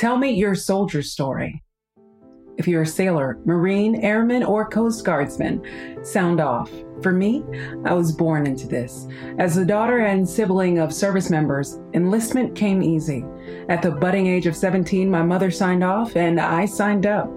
Tell me your soldier story. If you're a sailor, Marine, Airman, or Coast Guardsman, sound off. For me, I was born into this. As the daughter and sibling of service members, enlistment came easy. At the budding age of 17, my mother signed off and I signed up.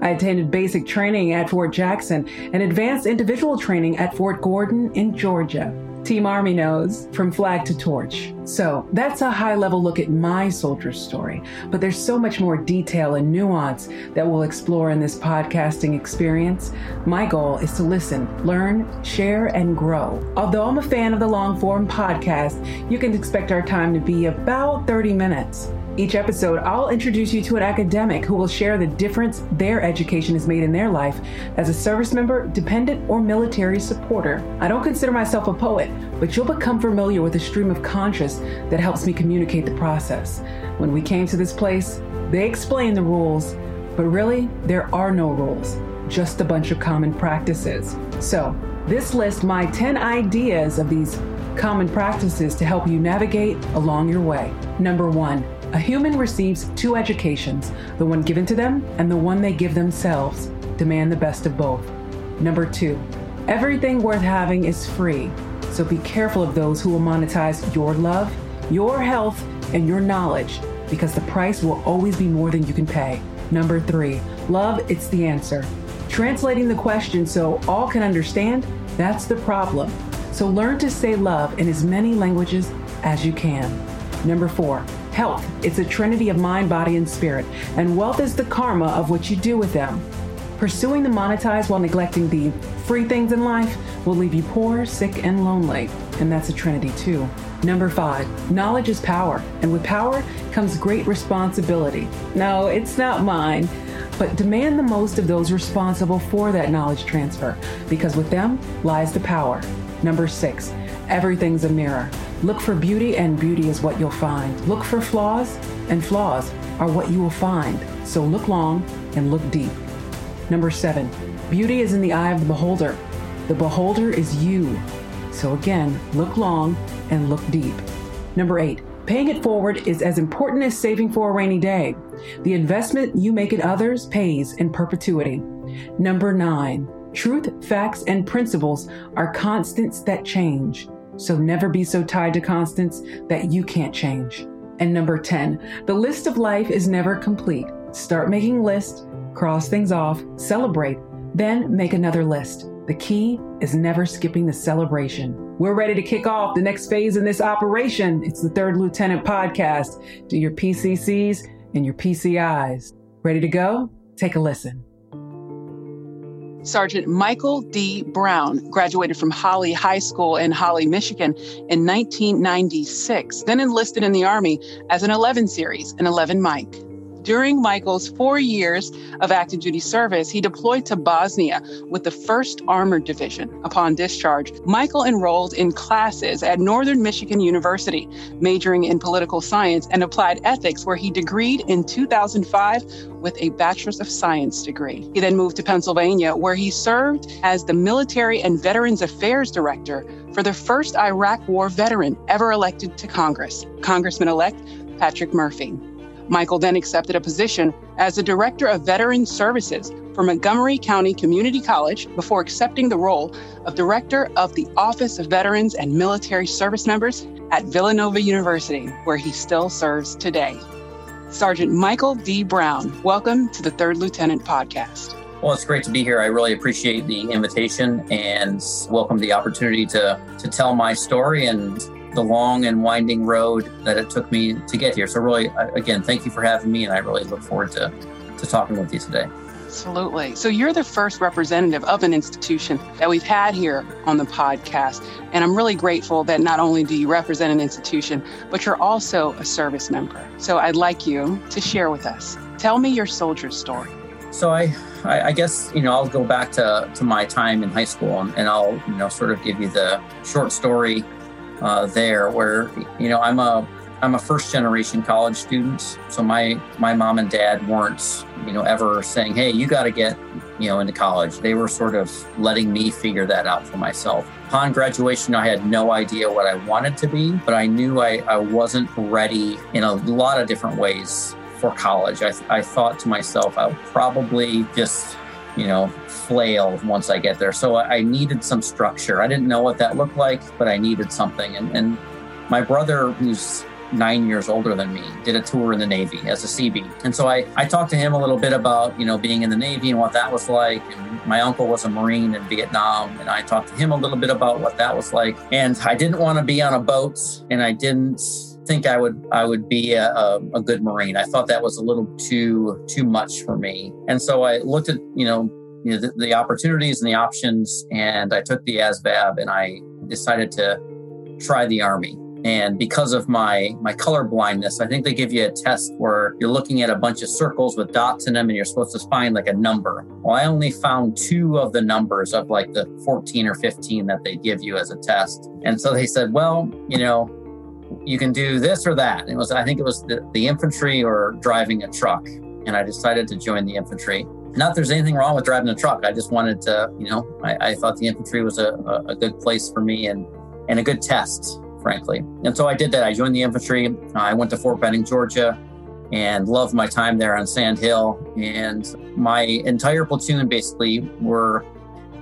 I attended basic training at Fort Jackson and advanced individual training at Fort Gordon in Georgia. Team Army knows from flag to torch. So that's a high level look at my soldier story, but there's so much more detail and nuance that we'll explore in this podcasting experience. My goal is to listen, learn, share, and grow. Although I'm a fan of the long form podcast, you can expect our time to be about 30 minutes. Each episode, I'll introduce you to an academic who will share the difference their education has made in their life as a service member, dependent, or military supporter. I don't consider myself a poet, but you'll become familiar with a stream of conscious that helps me communicate the process. When we came to this place, they explained the rules, but really, there are no rules, just a bunch of common practices. So, this lists my 10 ideas of these common practices to help you navigate along your way. Number one, a human receives two educations the one given to them and the one they give themselves. Demand the best of both. Number two, everything worth having is free, so be careful of those who will monetize your love, your health, and your knowledge because the price will always be more than you can pay. Number three, love, it's the answer. Translating the question so all can understand, that's the problem. So learn to say love in as many languages as you can. Number four, Health, it's a trinity of mind, body, and spirit, and wealth is the karma of what you do with them. Pursuing the monetized while neglecting the free things in life will leave you poor, sick, and lonely. And that's a trinity too. Number five, knowledge is power, and with power comes great responsibility. No, it's not mine, but demand the most of those responsible for that knowledge transfer, because with them lies the power. Number six, everything's a mirror. Look for beauty, and beauty is what you'll find. Look for flaws, and flaws are what you will find. So look long and look deep. Number seven, beauty is in the eye of the beholder. The beholder is you. So again, look long and look deep. Number eight, paying it forward is as important as saving for a rainy day. The investment you make in others pays in perpetuity. Number nine, truth, facts, and principles are constants that change. So never be so tied to constants that you can't change. And number 10, the list of life is never complete. Start making lists, cross things off, celebrate, then make another list. The key is never skipping the celebration. We're ready to kick off the next phase in this operation. It's the Third Lieutenant Podcast. Do your PCCs and your PCIs. Ready to go? Take a listen. Sergeant Michael D. Brown graduated from Holly High School in Holly, Michigan in 1996, then enlisted in the Army as an 11 series, an 11 Mike. During Michael's four years of active duty service, he deployed to Bosnia with the 1st Armored Division. Upon discharge, Michael enrolled in classes at Northern Michigan University, majoring in political science and applied ethics, where he degreed in 2005 with a Bachelor's of Science degree. He then moved to Pennsylvania, where he served as the Military and Veterans Affairs Director for the first Iraq War veteran ever elected to Congress, Congressman elect Patrick Murphy. Michael then accepted a position as the Director of Veteran Services for Montgomery County Community College before accepting the role of Director of the Office of Veterans and Military Service Members at Villanova University, where he still serves today. Sergeant Michael D. Brown, welcome to the Third Lieutenant Podcast. Well, it's great to be here. I really appreciate the invitation and welcome the opportunity to, to tell my story and the long and winding road that it took me to get here. So, really, again, thank you for having me, and I really look forward to, to talking with you today. Absolutely. So, you're the first representative of an institution that we've had here on the podcast. And I'm really grateful that not only do you represent an institution, but you're also a service member. So, I'd like you to share with us. Tell me your soldier story. So, I, I, guess, you know, I'll go back to, to my time in high school and, and I'll, you know, sort of give you the short story uh, there where you know I'm a I'm a first generation college student, so my my mom and dad weren't you know ever saying, "Hey, you got to get you know into college." They were sort of letting me figure that out for myself. Upon graduation, I had no idea what I wanted to be, but I knew I, I wasn't ready in a lot of different ways for college. I, I thought to myself, I'll probably just, you know, flail once I get there. So I needed some structure. I didn't know what that looked like, but I needed something. And, and my brother, who's nine years older than me, did a tour in the Navy as a CB. And so I, I talked to him a little bit about, you know, being in the Navy and what that was like. And my uncle was a Marine in Vietnam. And I talked to him a little bit about what that was like. And I didn't want to be on a boat and I didn't think I would I would be a, a, good Marine. I thought that was a little too too much for me. And so I looked at, you know, you know the, the opportunities and the options and I took the ASVAB and I decided to try the army and because of my my color blindness, I think they give you a test where you're looking at a bunch of circles with dots in them, and you're supposed to find like a number. Well, I only found two of the numbers of like the 14 or 15 that they give you as a test. And so they said, well, you know, you can do this or that. And it was I think it was the, the infantry or driving a truck. And I decided to join the infantry. Not there's anything wrong with driving a truck. I just wanted to, you know, I, I thought the infantry was a, a, good place for me and and a good test frankly. And so I did that. I joined the infantry. I went to Fort Benning, Georgia, and loved my time there on Sand Hill. And my entire platoon basically were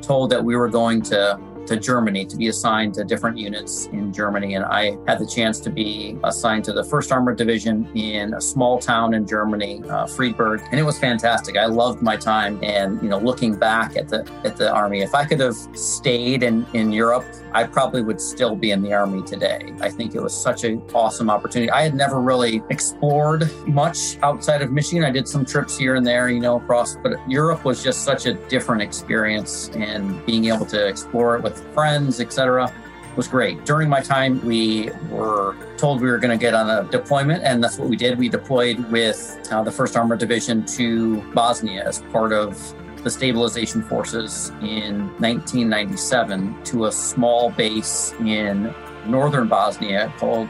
told that we were going to to Germany to be assigned to different units in Germany. And I had the chance to be assigned to the 1st Armored Division in a small town in Germany, uh, Friedberg. And it was fantastic. I loved my time. And, you know, looking back at the at the Army, if I could have stayed in, in Europe, I probably would still be in the Army today. I think it was such an awesome opportunity. I had never really explored much outside of Michigan. I did some trips here and there, you know, across, but Europe was just such a different experience and being able to explore it with with friends, etc., was great. During my time, we were told we were going to get on a deployment, and that's what we did. We deployed with uh, the 1st Armored Division to Bosnia as part of the stabilization forces in 1997 to a small base in northern Bosnia called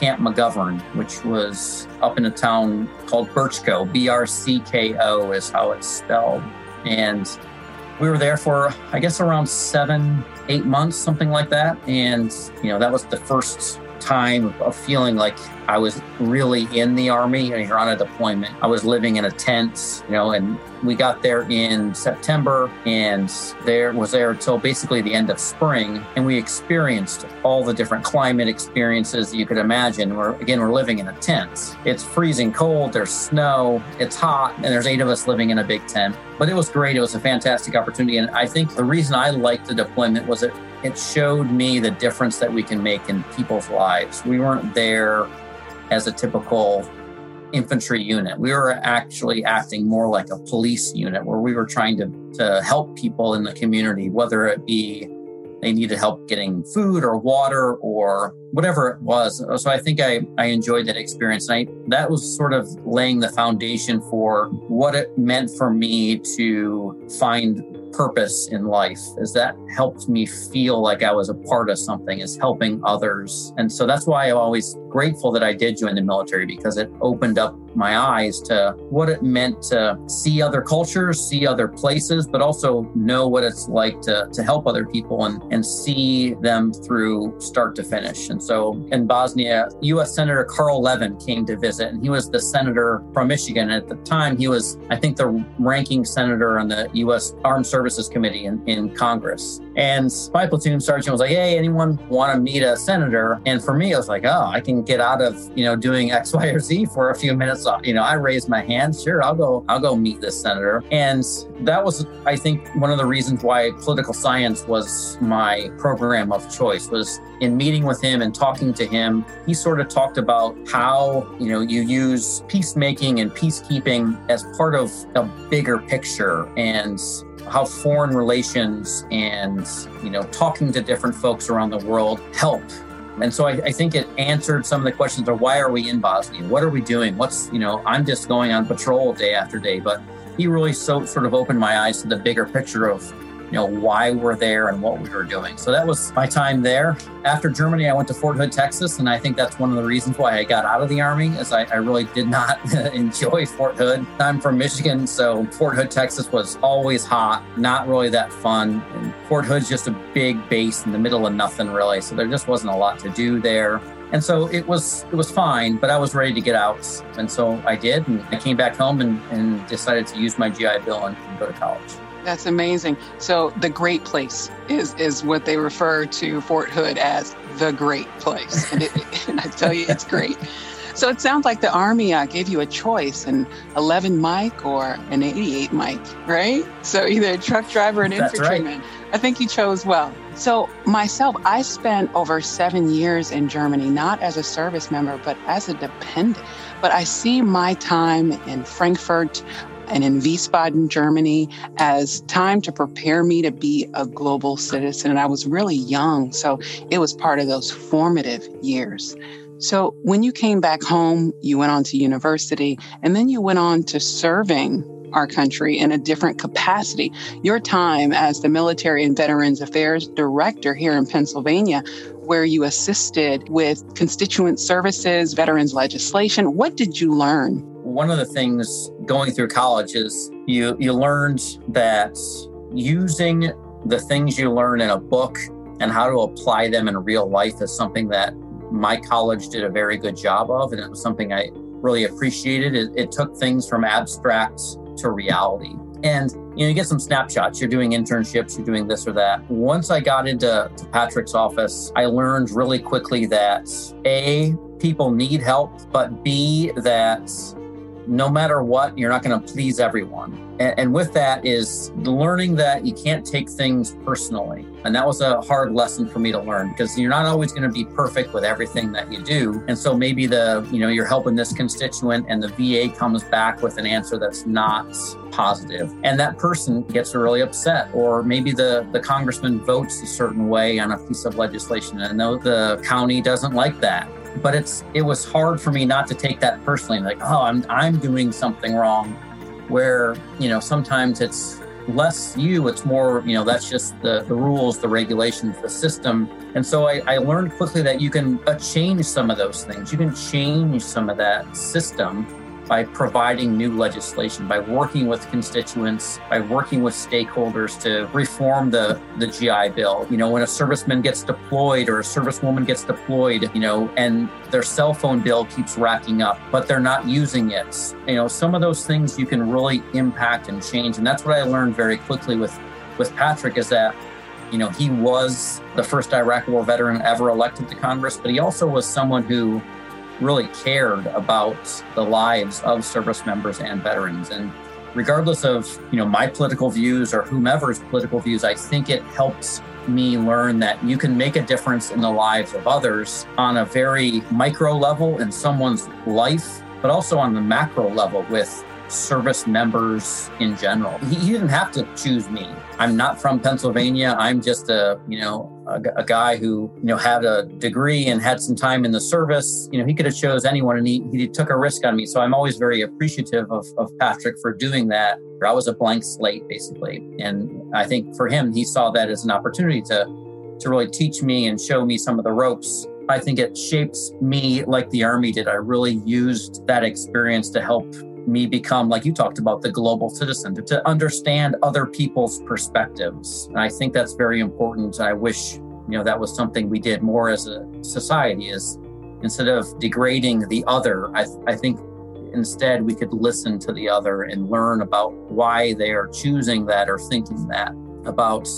Camp McGovern, which was up in a town called Brčko. B R C K O is how it's spelled. And we were there for, I guess, around seven, eight months, something like that. And, you know, that was the first time of feeling like I was really in the army and you're on a deployment. I was living in a tent, you know, and we got there in September and there was there until basically the end of spring. And we experienced all the different climate experiences you could imagine. We're again, we're living in a tent. It's freezing cold, there's snow, it's hot, and there's eight of us living in a big tent. But it was great. It was a fantastic opportunity. And I think the reason I liked the deployment was it it showed me the difference that we can make in people's lives. We weren't there as a typical infantry unit. We were actually acting more like a police unit where we were trying to, to help people in the community, whether it be they needed help getting food or water or whatever it was. So I think I, I enjoyed that experience. And I, that was sort of laying the foundation for what it meant for me to find purpose in life is that helped me feel like I was a part of something is helping others. And so that's why I'm always grateful that I did join the military because it opened up my eyes to what it meant to see other cultures, see other places, but also know what it's like to, to help other people and, and see them through start to finish. And so in Bosnia, U.S. Senator Carl Levin came to visit, and he was the senator from Michigan. At the time, he was, I think, the ranking senator on the U.S. Armed Services Committee in, in Congress. And my platoon sergeant was like, "Hey, anyone want to meet a senator?" And for me, it was like, "Oh, I can get out of you know doing X, Y, or Z for a few minutes." You know, I raised my hand. Sure, I'll go. I'll go meet this senator. And that was, I think, one of the reasons why political science was my program of choice. Was in meeting with him and talking to him, he sort of talked about how you know you use peacemaking and peacekeeping as part of a bigger picture and how foreign relations and you know talking to different folks around the world help. And so I, I, think it answered some of the questions of why are we in bosnia? What are we doing? What's you know i'm just going on patrol day after day but he really so sort of opened my eyes to the bigger picture of you know, why we're there and what we were doing. So that was my time there. After Germany, I went to Fort Hood, Texas, and I think that's one of the reasons why I got out of the Army, is I, I really did not enjoy Fort Hood. I'm from Michigan, so Fort Hood, Texas was always hot, not really that fun. And Fort Hood's just a big base in the middle of nothing, really. So there just wasn't a lot to do there. And so it was it was fine, but I was ready to get out. And so I did. And I came back home and, and decided to use my GI Bill and, and go to college. That's amazing. So the great place is is what they refer to Fort Hood as the great place. And, it, and I tell you, it's great. So it sounds like the Army uh, gave you a choice an 11 Mike or an 88 Mike, right? So either a truck driver and infantryman. Right. I think you chose well. So myself, I spent over seven years in Germany, not as a service member, but as a dependent. But I see my time in Frankfurt and in Wiesbaden, Germany, as time to prepare me to be a global citizen. And I was really young, so it was part of those formative years. So when you came back home, you went on to university, and then you went on to serving our country in a different capacity. Your time as the Military and Veterans Affairs Director here in Pennsylvania, where you assisted with constituent services, veterans legislation, what did you learn? One of the things going through college is you you learned that using the things you learn in a book and how to apply them in real life is something that my college did a very good job of, and it was something I really appreciated. It, it took things from abstract to reality. And you know, you get some snapshots. You're doing internships, you're doing this or that. Once I got into Patrick's office, I learned really quickly that A, people need help, but B, that no matter what, you're not going to please everyone. And, and, with that is learning that you can't take things personally. And that was a hard lesson for me to learn because you're not always going to be perfect with everything that you do. And so maybe the, you know, you're helping this constituent and the VA comes back with an answer that's not. And that person gets really upset. Or maybe the, the congressman votes a certain way on a piece of legislation and the, the county doesn't like that but it's it was hard for me not to take that personally like oh i'm i'm doing something wrong where you know sometimes it's less you it's more you know that's just the, the rules the regulations the system. And so I, I learned quickly that you can uh, change some of those things. You can change some of that system by providing new legislation, by working with constituents, by working with stakeholders to reform the, the GI Bill. You know, when a serviceman gets deployed or a servicewoman gets deployed, you know, and their cell phone bill keeps racking up, but they're not using it. You know, some of those things you can really impact and change. And that's what I learned very quickly with, with Patrick is that you know, he was the first Iraq War veteran ever elected to Congress, but he also was someone who really cared about the lives of service members and veterans. And regardless of, you know, my political views or whomever's political views, I think it helps me learn that you can make a difference in the lives of others on a very micro level in someone's life, but also on the macro level with service members in general. He, he, didn't have to choose me. I'm not from Pennsylvania. I'm just a, you know, a, a, guy who, you know, had a degree and had some time in the service. You know, he could have chose anyone and he, he took a risk on me. So I'm always very appreciative of, of Patrick for doing that. I was a blank slate basically. And I think for him, he saw that as an opportunity to, to really teach me and show me some of the ropes I think it shapes me like the Army did. I really used that experience to help me become, like you talked about, the global citizen, to, to understand other people's perspectives. And I think that's very important. I wish, you know, that was something we did more as a society is instead of degrading the other, I, I think instead we could listen to the other and learn about why they are choosing that or thinking that about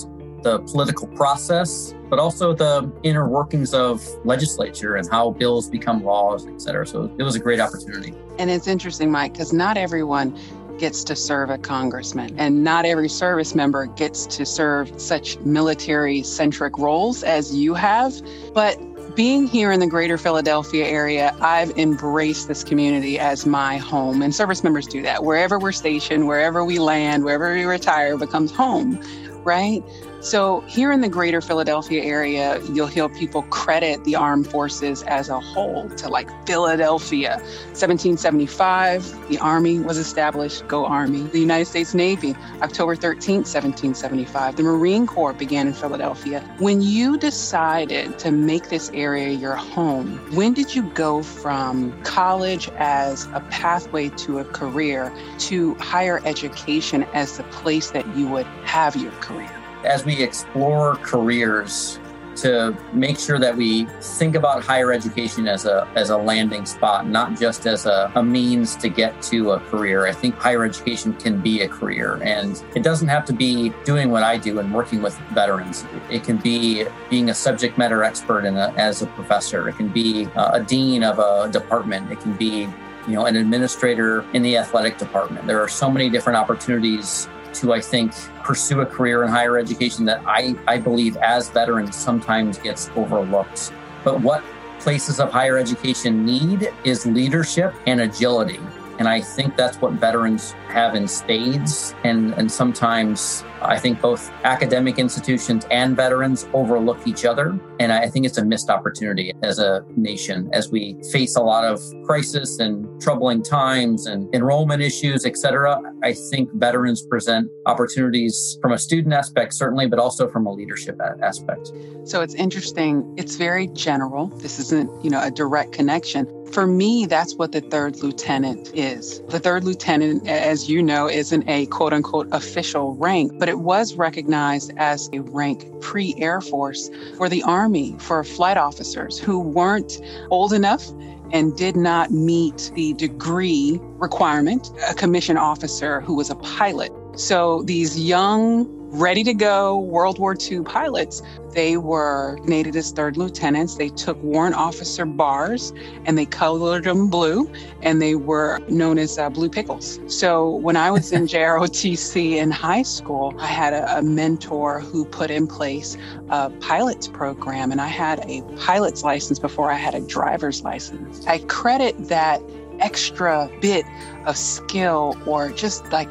the political process, but also the inner workings of legislature and how bills become laws, et cetera. So it was a great opportunity. And it's interesting, Mike, because not everyone gets to serve a congressman, and not every service member gets to serve such military centric roles as you have. But being here in the greater Philadelphia area, I've embraced this community as my home. And service members do that. Wherever we're stationed, wherever we land, wherever we retire becomes home, right? So, here in the greater Philadelphia area, you'll hear people credit the armed forces as a whole to like Philadelphia. 1775, the Army was established, go Army. The United States Navy, October 13th, 1775. The Marine Corps began in Philadelphia. When you decided to make this area your home, when did you go from college as a pathway to a career to higher education as the place that you would have your career? As we explore careers, to make sure that we think about higher education as a as a landing spot, not just as a, a means to get to a career. I think higher education can be a career, and it doesn't have to be doing what I do and working with veterans. It can be being a subject matter expert in a, as a professor. It can be uh, a dean of a department. It can be you know an administrator in the athletic department. There are so many different opportunities to, I think, pursue a career in higher education that I, I believe as veterans sometimes gets overlooked. But what places of higher education need is leadership and agility. And I think that's what veterans have in spades. And, and sometimes I think both academic institutions and veterans overlook each other. And I think it's a missed opportunity as a nation as we face a lot of crisis and troubling times and enrollment issues, et cetera. I think veterans present opportunities from a student aspect, certainly, but also from a leadership aspect. So it's interesting. It's very general. This isn't, you know, a direct connection. For me, that's what the third lieutenant is. The third lieutenant, as you know, isn't a quote unquote official rank, but it was recognized as a rank pre Air Force for the Army for flight officers who weren't old enough and did not meet the degree requirement, a commission officer who was a pilot. So these young ready to go World War II pilots. They were named as third lieutenants. They took warrant officer bars and they colored them blue, and they were known as uh, blue pickles. So when I was in JROTC in high school, I had a, a mentor who put in place a pilot's program, and I had a pilot's license before I had a driver's license. I credit that extra bit of skill or just like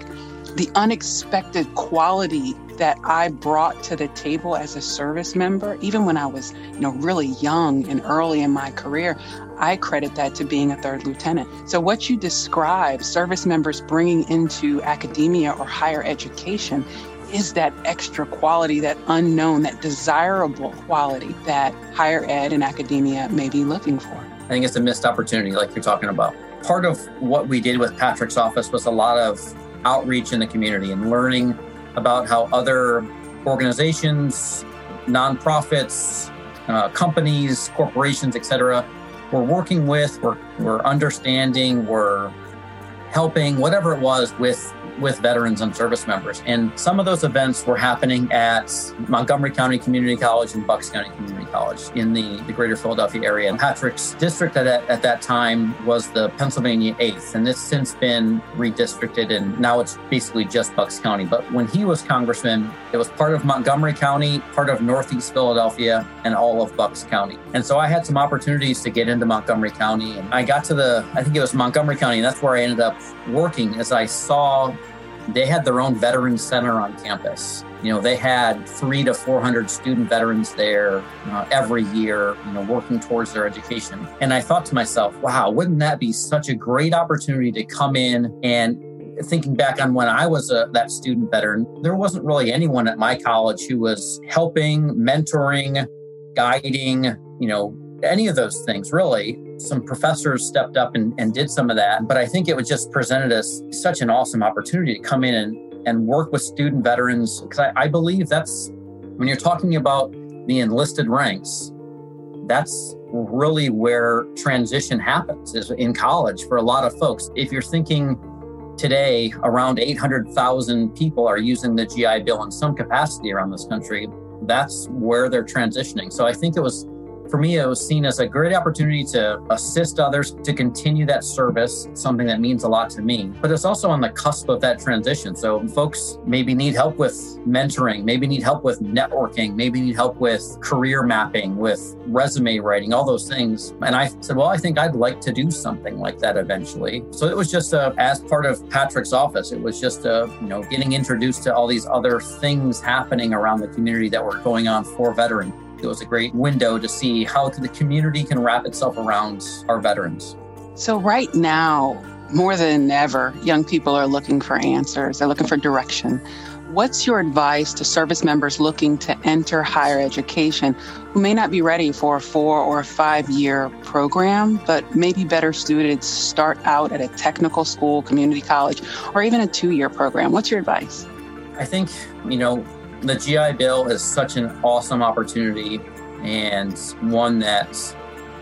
the unexpected quality that I brought to the table as a service member, even when I was, you know, really young and early in my career, I credit that to being a third lieutenant. So what you describe, service members bringing into academia or higher education, is that extra quality, that unknown, that desirable quality that higher ed and academia may be looking for. I think it's a missed opportunity, like you're talking about. Part of what we did with Patrick's office was a lot of outreach in the community and learning about how other organizations, nonprofits, uh, companies, corporations, etc., were working with, were, were understanding, were helping, whatever it was, with with veterans and service members. And some of those events were happening at Montgomery County Community College and Bucks County Community College in the, the greater Philadelphia area. And Patrick's district at, at that time was the Pennsylvania 8th, and it's since been redistricted, and now it's basically just Bucks County. But when he was congressman, it was part of Montgomery County, part of Northeast Philadelphia, and all of Bucks County. And so I had some opportunities to get into Montgomery County, and I got to the, I think it was Montgomery County, and that's where I ended up working as I saw they had their own veteran center on campus. You know, they had three to 400 student veterans there uh, every year, you know, working towards their education. And I thought to myself, wow, wouldn't that be such a great opportunity to come in and thinking back on when I was a, that student veteran, there wasn't really anyone at my college who was helping, mentoring, guiding, you know, any of those things really some professors stepped up and, and did some of that. But I think it was just presented as such an awesome opportunity to come in and, and work with student veterans. Because I, I believe that's when you're talking about the enlisted ranks, that's really where transition happens is in college for a lot of folks. If you're thinking today around 800,000 people are using the GI Bill in some capacity around this country, that's where they're transitioning. So I think it was for me, it was seen as a great opportunity to assist others to continue that service, something that means a lot to me. But it's also on the cusp of that transition. So folks maybe need help with mentoring, maybe need help with networking, maybe need help with career mapping, with resume writing, all those things. And I said, well, I think I'd like to do something like that eventually. So it was just a, as part of Patrick's office, it was just a, you know, getting introduced to all these other things happening around the community that were going on for veterans. It was a great window to see how the community can wrap itself around our veterans. So, right now, more than ever, young people are looking for answers, they're looking for direction. What's your advice to service members looking to enter higher education who may not be ready for a four or a five year program, but maybe better suited to start out at a technical school, community college, or even a two year program? What's your advice? I think, you know, the GI Bill is such an awesome opportunity and one that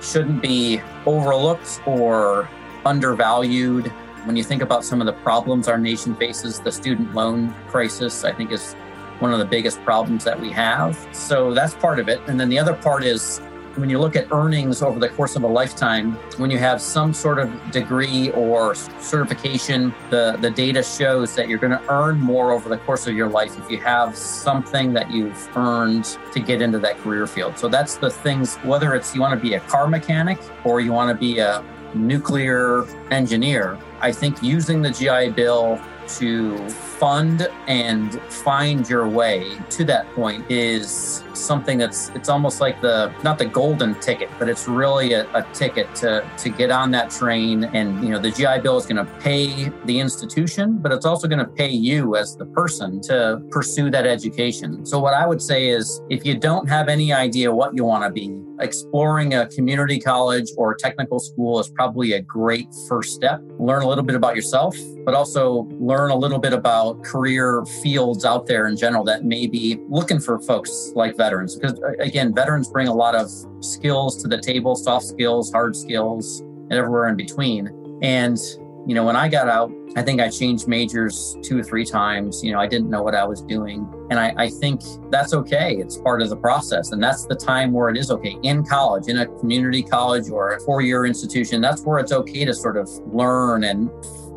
shouldn't be overlooked or undervalued. When you think about some of the problems our nation faces, the student loan crisis, I think, is one of the biggest problems that we have. So that's part of it. And then the other part is when you look at earnings over the course of a lifetime, when you have some sort of degree or certification, the, the data shows that you're going to earn more over the course of your life if you have something that you've earned to get into that career field. So that's the things, whether it's you want to be a car mechanic or you want to be a nuclear engineer, I think using the GI Bill to fund and find your way to that point is something that's it's almost like the not the golden ticket but it's really a, a ticket to to get on that train and you know the gi bill is going to pay the institution but it's also going to pay you as the person to pursue that education. So what i would say is if you don't have any idea what you want to be exploring a community college or technical school is probably a great first step. Learn a little bit about yourself but also learn a little bit about career fields out there in general that may be looking for folks like veterans. Because uh, again, veterans bring a lot of skills to the table soft skills, hard skills, and everywhere in between. And, you know, when I got out, I think I changed majors two or three times. You know, I didn't know what I was doing. And I, I think that's okay. It's part of the process. And that's the time where it is okay. In college, in a community college or a four year institution, that's where it's okay to sort of learn and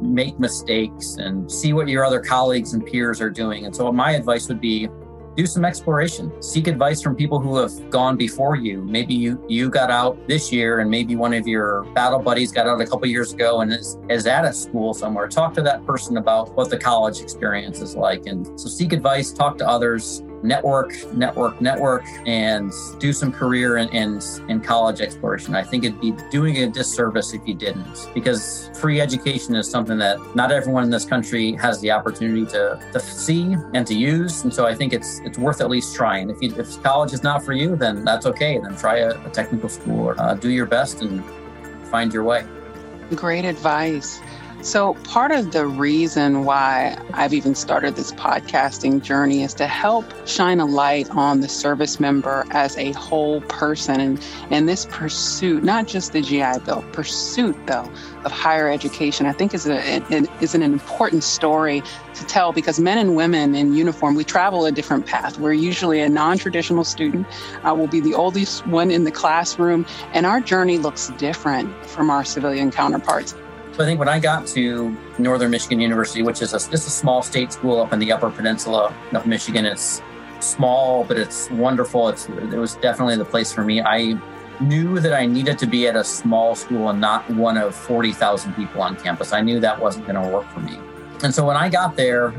make mistakes and see what your other colleagues and peers are doing. And so, my advice would be do some exploration. Seek advice from people who have gone before you. Maybe you you got out this year and maybe one of your battle buddies got out a couple years ago and is, is at a school somewhere. Talk to that person about what the college experience is like. And so seek advice talk to others network, network, network, and do some career in, in college exploration. I think it'd be doing a disservice if you didn't, because free education is something that not everyone in this country has the opportunity to, to see and to use. And so I think it's it's worth at least trying. If, you, if college is not for you, then that's okay. Then try a, a technical school or uh, do your best and find your way. Great advice. So, part of the reason why I've even started this podcasting journey is to help shine a light on the service member as a whole person and, and this pursuit, not just the GI Bill, pursuit though of higher education, I think is, a, is an important story to tell because men and women in uniform, we travel a different path. We're usually a non traditional student, uh, we'll be the oldest one in the classroom, and our journey looks different from our civilian counterparts. So I think when I got to Northern Michigan University, which is a, just a small state school up in the Upper Peninsula of Michigan, it's small, but it's wonderful. It's, it was definitely the place for me. I knew that I needed to be at a small school and not one of 40,000 people on campus. I knew that wasn't going to work for me. And so when I got there,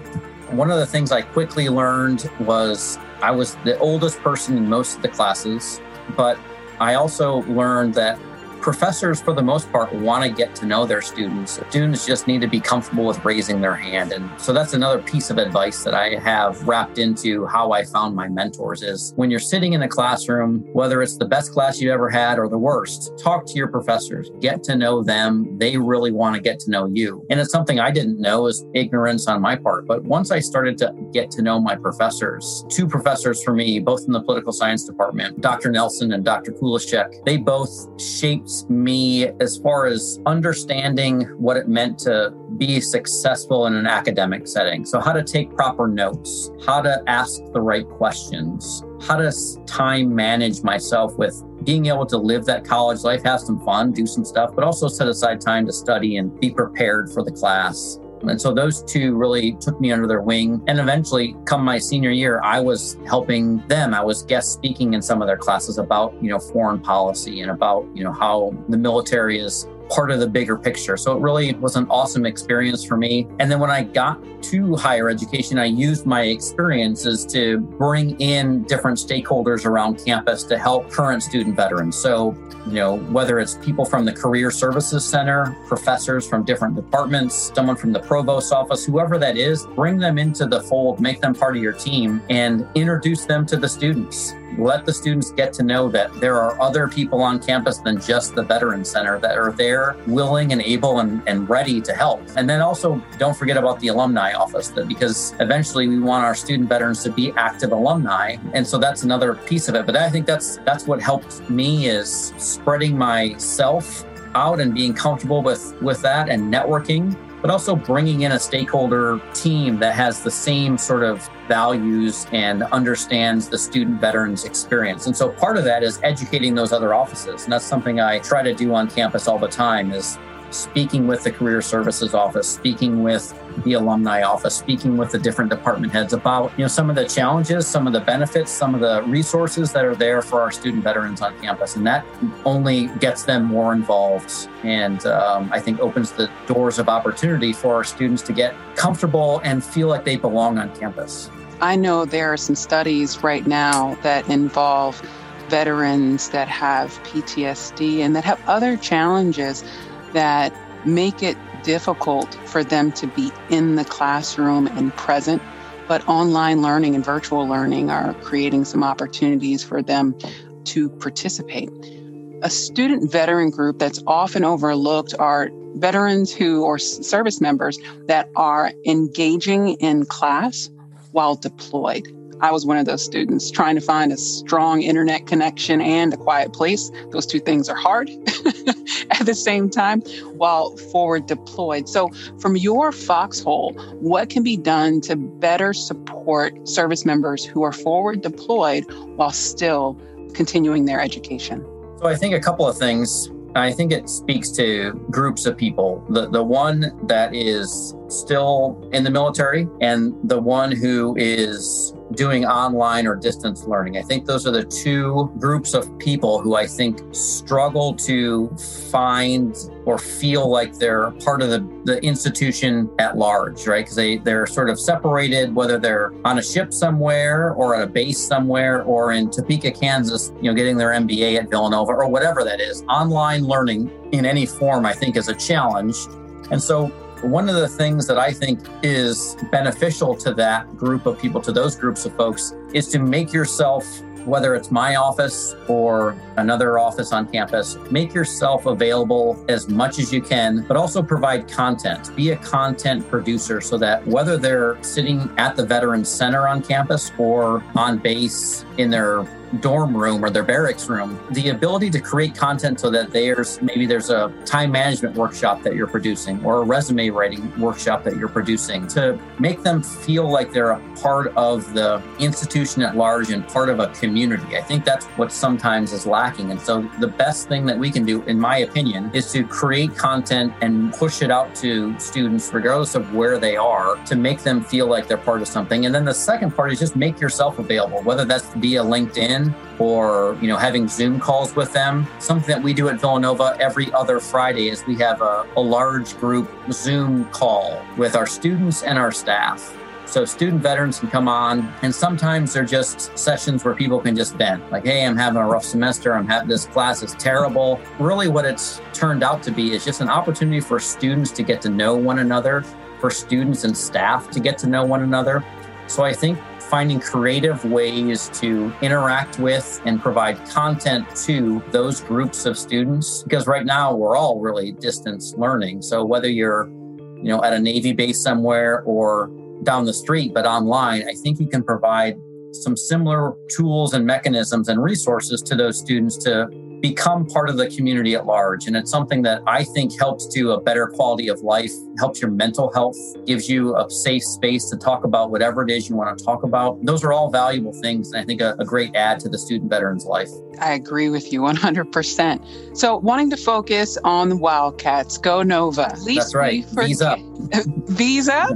one of the things I quickly learned was I was the oldest person in most of the classes, but I also learned that professors, for the most part, want to get to know their students. Students just need to be comfortable with raising their hand. And so that's another piece of advice that I have wrapped into how I found my mentors is when you're sitting in a classroom, whether it's the best class you've ever had or the worst, talk to your professors, get to know them. They really want to get to know you. And it's something I didn't know is ignorance on my part. But once I started to get to know my professors, two professors for me, both in the political science department, Dr. Nelson and Dr. Kulishek, they both shaped me as far as understanding what it meant to be successful in an academic setting. So, how to take proper notes, how to ask the right questions, how to time manage myself with being able to live that college life, have some fun, do some stuff, but also set aside time to study and be prepared for the class. And so those two really took me under their wing. And eventually, come my senior year, I was helping them. I was guest speaking in some of their classes about, you know, foreign policy and about, you know, how the military is part of the bigger picture. So it really was an awesome experience for me. And then when I got to higher education, I used my experiences to bring in different stakeholders around campus to help current student veterans. So, you know, whether it's people from the Career Services Center, professors from different departments, someone from the provost office, whoever that is, bring them into the fold, make them part of your team, and introduce them to the students let the students get to know that there are other people on campus than just the Veterans Center that are there willing and able and, and ready to help. And then also don't forget about the alumni office that because eventually we want our student veterans to be active alumni. And so that's another piece of it. But I think that's that's what helped me is spreading myself out and being comfortable with with that and networking but also bringing in a stakeholder team that has the same sort of values and understands the student veterans experience. And so part of that is educating those other offices. And that's something I try to do on campus all the time is speaking with the career services office, speaking with the alumni office, speaking with the different department heads about you know some of the challenges, some of the benefits, some of the resources that are there for our student veterans on campus, and that only gets them more involved, and um, I think opens the doors of opportunity for our students to get comfortable and feel like they belong on campus. I know there are some studies right now that involve veterans that have PTSD and that have other challenges that make it difficult for them to be in the classroom and present. But online learning and virtual learning are creating some opportunities for them to participate. A student veteran group that's often overlooked are veterans who or service members that are engaging in class while deployed. I was one of those students trying to find a strong internet connection and a quiet place. Those two things are hard at the same time while forward deployed. So, from your foxhole, what can be done to better support service members who are forward deployed while still continuing their education? So, I think a couple of things. I think it speaks to groups of people. The the one that is still in the military and the one who is doing online or distance learning. I think those are the two groups of people who I think struggle to find or feel like they're part of the, the institution at large, right? Because they, they're sort of separated, whether they're on a ship somewhere or at a base somewhere or in Topeka, Kansas, you know, getting their MBA at Villanova or whatever that is. Online learning in any form, I think, is a challenge. And so one of the things that I think is beneficial to that group of people, to those groups of folks, is to make yourself whether it's my office or another office on campus, make yourself available as much as you can, but also provide content. Be a content producer so that whether they're sitting at the Veterans Center on campus or on base in their dorm room or their barracks room, the ability to create content so that there's maybe there's a time management workshop that you're producing or a resume writing workshop that you're producing to make them feel like they're a part of the institution at large and part of a community. I think that's what sometimes is lacking. And so the best thing that we can do, in my opinion, is to create content and push it out to students, regardless of where they are, to make them feel like they're part of something. And then the second part is just make yourself available, whether that's via LinkedIn or you know having zoom calls with them something that we do at villanova every other friday is we have a, a large group zoom call with our students and our staff so student veterans can come on, and sometimes they're just sessions where people can just vent, like, "Hey, I'm having a rough semester. I'm having this class is terrible." Really, what it's turned out to be is just an opportunity for students to get to know one another, for students and staff to get to know one another. So I think finding creative ways to interact with and provide content to those groups of students. Because right now we're all really distance learning. So whether you're you know at a navy base somewhere or down the street but online i think you can provide some similar tools and mechanisms and resources to those students to become part of the community at large. And it's something that I think helps to a better quality of life, helps your mental health, gives you a safe space to talk about whatever it is you want to talk about. Those are all valuable things. And I think a, a great add to the student veteran's life. I agree with you 100%. So, wanting to focus on the Wildcats, go Nova. At least That's right. Visa. Visa?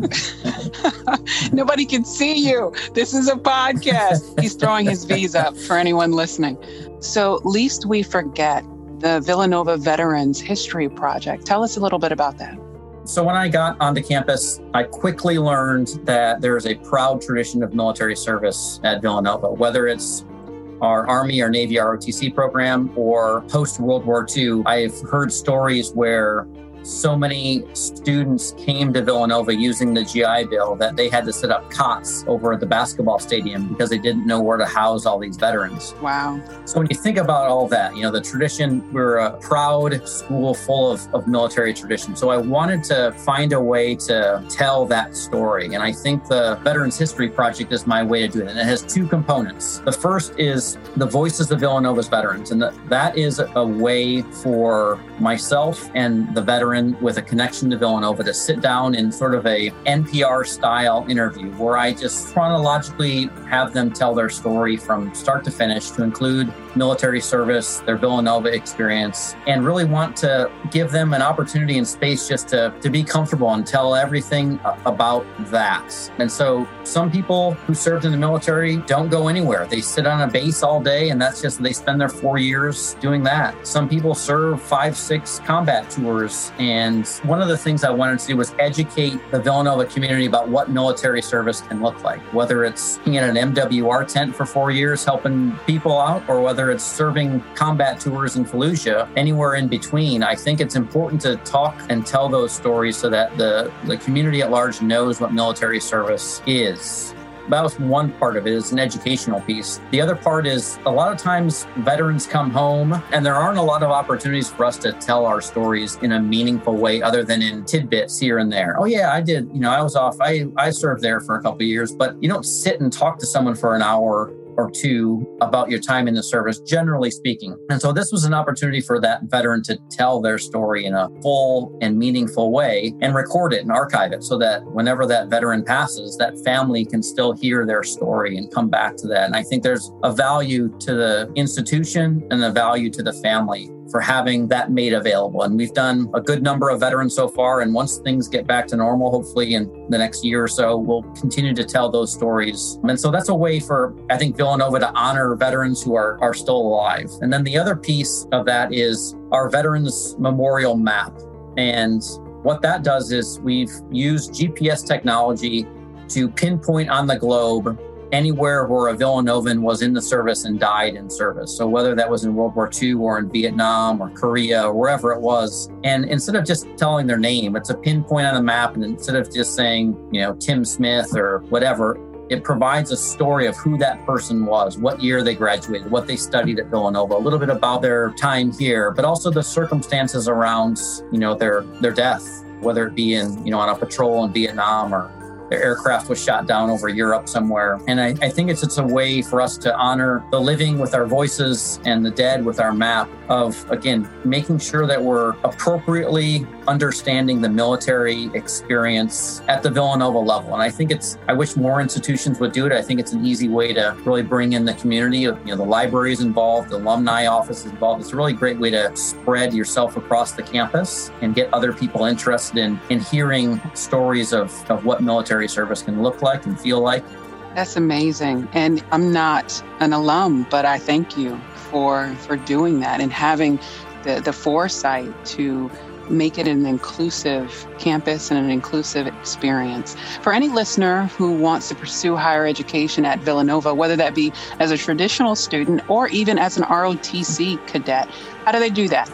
Nobody can see you. This is a podcast. He's throwing his visa up for anyone listening. So, least we forget the Villanova Veterans History Project. Tell us a little bit about that. So, when I got onto campus, I quickly learned that there is a proud tradition of military service at Villanova, whether it's our Army or Navy ROTC program or post World War II. I've heard stories where so many students came to Villanova using the GI Bill that they had to set up cots over at the basketball stadium because they didn't know where to house all these veterans. Wow. So when you think about all that, you know, the tradition, we're a proud school full of, of military tradition. So I wanted to find a way to tell that story. And I think the Veterans History Project is my way to do it. And it has two components. The first is the voices of Villanova's veterans. And that is a way for myself and the with a connection to Villanova to sit down in sort of a NPR style interview where I just chronologically have them tell their story from start to finish to include military service, their Villanova experience, and really want to give them an opportunity and space just to, to be comfortable and tell everything about that. And so some people who served in the military don't go anywhere. They sit on a base all day and that's just, they spend their four years doing that. Some people serve five, six combat tours. And one of the things I wanted to do was educate the Villanova community about what military service can look like, whether it's being in an MWR tent for four years helping people out or whether it's serving combat tours in Fallujah, anywhere in between, I think it's important to talk and tell those stories so that the, the community at large knows what military service is that was one part of it. Is an educational piece. The other part is a lot of times veterans come home and there aren't a lot of opportunities for us to tell our stories in a meaningful way other than in tidbits here and there. Oh yeah i did. You know i was off. I i served there for a couple years but you don't sit and talk to someone for an hour or two about your time in the service, generally speaking. And so this was an opportunity for that veteran to tell their story in a full and meaningful way and record it and archive it so that whenever that veteran passes, that family can still hear their story and come back to that. And I think there's a value to the institution and a value to the family for having that made available. And we've done a good number of veterans so far. And once things get back to normal, hopefully in the next year or so, we'll continue to tell those stories. And so that's a way for, I think, Villanova to honor veterans who are, are still alive. And then the other piece of that is our Veterans Memorial Map. And what that does is we've used GPS technology to pinpoint on the globe anywhere where a Villanovan was in the service and died in service. So whether that was in World War II or in Vietnam or Korea or wherever it was. And instead of just telling their name, it's a pinpoint on the map. And instead of just saying, you know, Tim Smith or whatever, it provides a story of who that person was, what year they graduated, what they studied at Villanova, a little bit about their time here, but also the circumstances around, you know, their their death, whether it be in, you know, on a patrol in Vietnam or their aircraft was shot down over Europe somewhere. And I, I think it's it's a way for us to honor the living with our voices and the dead with our map of again making sure that we're appropriately understanding the military experience at the Villanova level. And I think it's I wish more institutions would do it. I think it's an easy way to really bring in the community. Of you know, the libraries involved, the alumni office is involved. It's a really great way to spread yourself across the campus and get other people interested in in hearing stories of, of what military service can look like and feel like. That's amazing. And I'm not an alum, but I thank you for for doing that and having the, the foresight to make it an inclusive campus and an inclusive experience. For any listener who wants to pursue higher education at Villanova, whether that be as a traditional student or even as an ROTC cadet, how do they do that?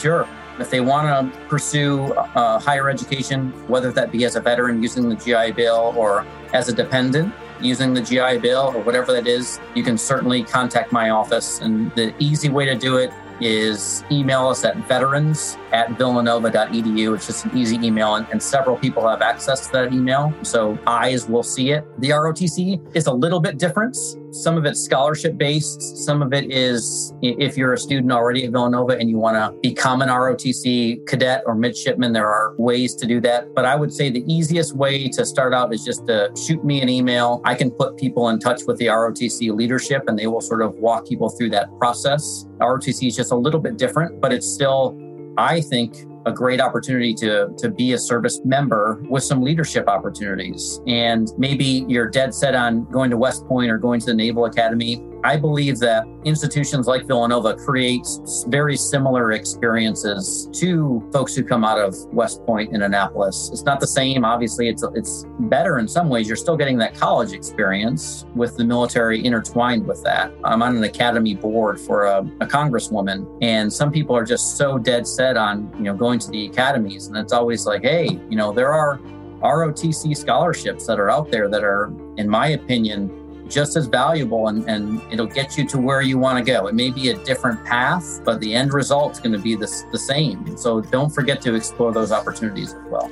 Sure. If they want to pursue uh, higher education, whether that be as a veteran using the GI Bill or as a dependent, using the GI Bill or whatever that is, you can certainly contact my office. And the easy way to do it is email us at veterans at villanova.edu. It's just an easy email, and, and, several people have access to that email. So eyes will see it. The ROTC is a little bit different. Some of it's scholarship based, some of it is if you're a student already at Villanova and you want to become an ROTC cadet or midshipman, there are ways to do that. But I would say the easiest way to start out is just to shoot me an email. I can put people in touch with the ROTC leadership and they will sort of walk people through that process. ROTC is just a little bit different, but it's still, I think, a great opportunity to, to be a service member with some leadership opportunities. And maybe you're dead set on going to West Point or going to the Naval Academy. I believe that institutions like Villanova create very similar experiences to folks who come out of West Point in Annapolis. It's not the same, obviously, it's, it's better in some ways. You're still getting that college experience with the military intertwined with that. I'm on an academy board for a, a congresswoman, and some people are just so dead set on, you know, going to the academies. And it's always like, hey, you know, there are ROTC scholarships that are out there that are, in my opinion, just as valuable and, and it'll get you to where you want to go. It may be a different path, but the end result's going to be the, the same. So don't forget to explore those opportunities as well.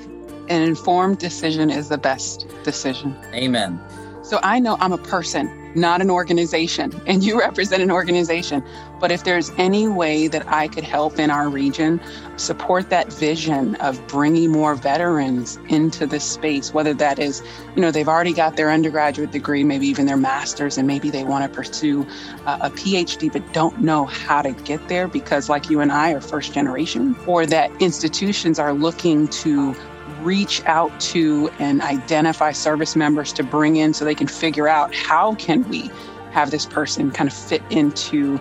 An informed decision is the best decision. Amen. So I know I'm a person, not an organization, and you represent an organization. But if there's any way that I could help in our region support that vision of bringing more veterans into this space, whether that is, you know, they've already got their undergraduate degree, maybe even their master's, and maybe they want to pursue uh, a PhD, but don't know how to get there because, like you and I, are first generation, or that institutions are looking to reach out to and identify service members to bring in so they can figure out how can we have this person kind of fit into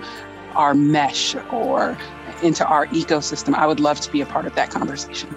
our mesh or into our ecosystem. I would love to be a part of that conversation.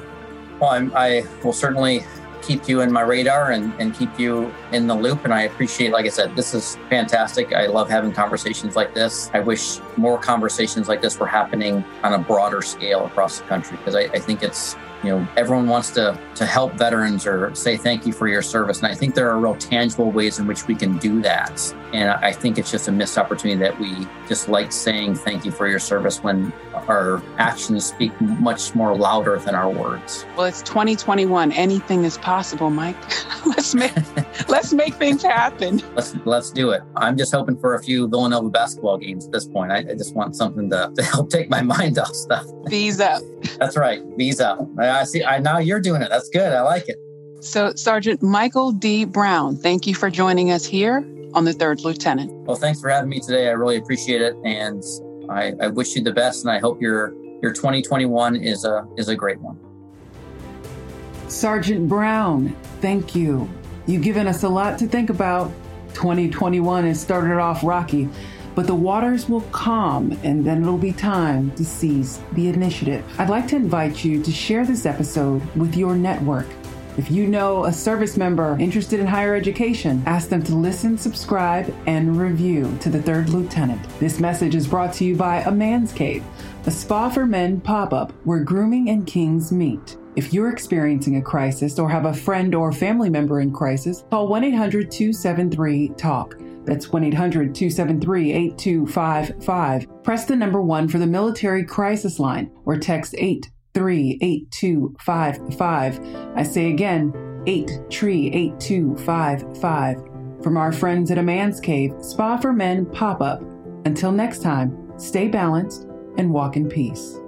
Well, I'm, i will certainly keep you in my radar and, and keep you in the loop. And I appreciate, like I said, this is fantastic. I love having conversations like this. I wish more conversations like this were happening on a broader scale across the country because I, I think it's you know everyone wants to to help veterans or say thank you for your service. And i think there are real tangible ways in which we can do that. And i think it's just a missed opportunity that we just like saying thank you for your service when our actions speak much more louder than our words. Well it's 2021 anything is possible mike. Let's make let's make things happen. Let's let's do it. I'm just hoping for a few villanova basketball games at this point. I, I just want something to, to help take my mind off stuff. Visa that's right. Visa I see. I now you're doing it. That's good. I like it. So, Sergeant Michael D. Brown, thank you for joining us here on the Third Lieutenant. Well, thanks for having me today. I really appreciate it, and I, I wish you the best. And I hope your your 2021 is a is a great one. Sergeant Brown, thank you. You've given us a lot to think about. 2021 has started off rocky. But the waters will calm and then it'll be time to seize the initiative. I'd like to invite you to share this episode with your network. If you know a service member interested in higher education, ask them to listen, subscribe, and review to the Third Lieutenant. This message is brought to you by A Man's Cave, a spa for men pop up where grooming and kings meet. If you're experiencing a crisis or have a friend or family member in crisis, call 1 800 273 TALK. That's 1 800 273 8255. Press the number 1 for the military crisis line or text 838255. I say again, 838255. From our friends at A Man's Cave, Spa for Men pop up. Until next time, stay balanced and walk in peace.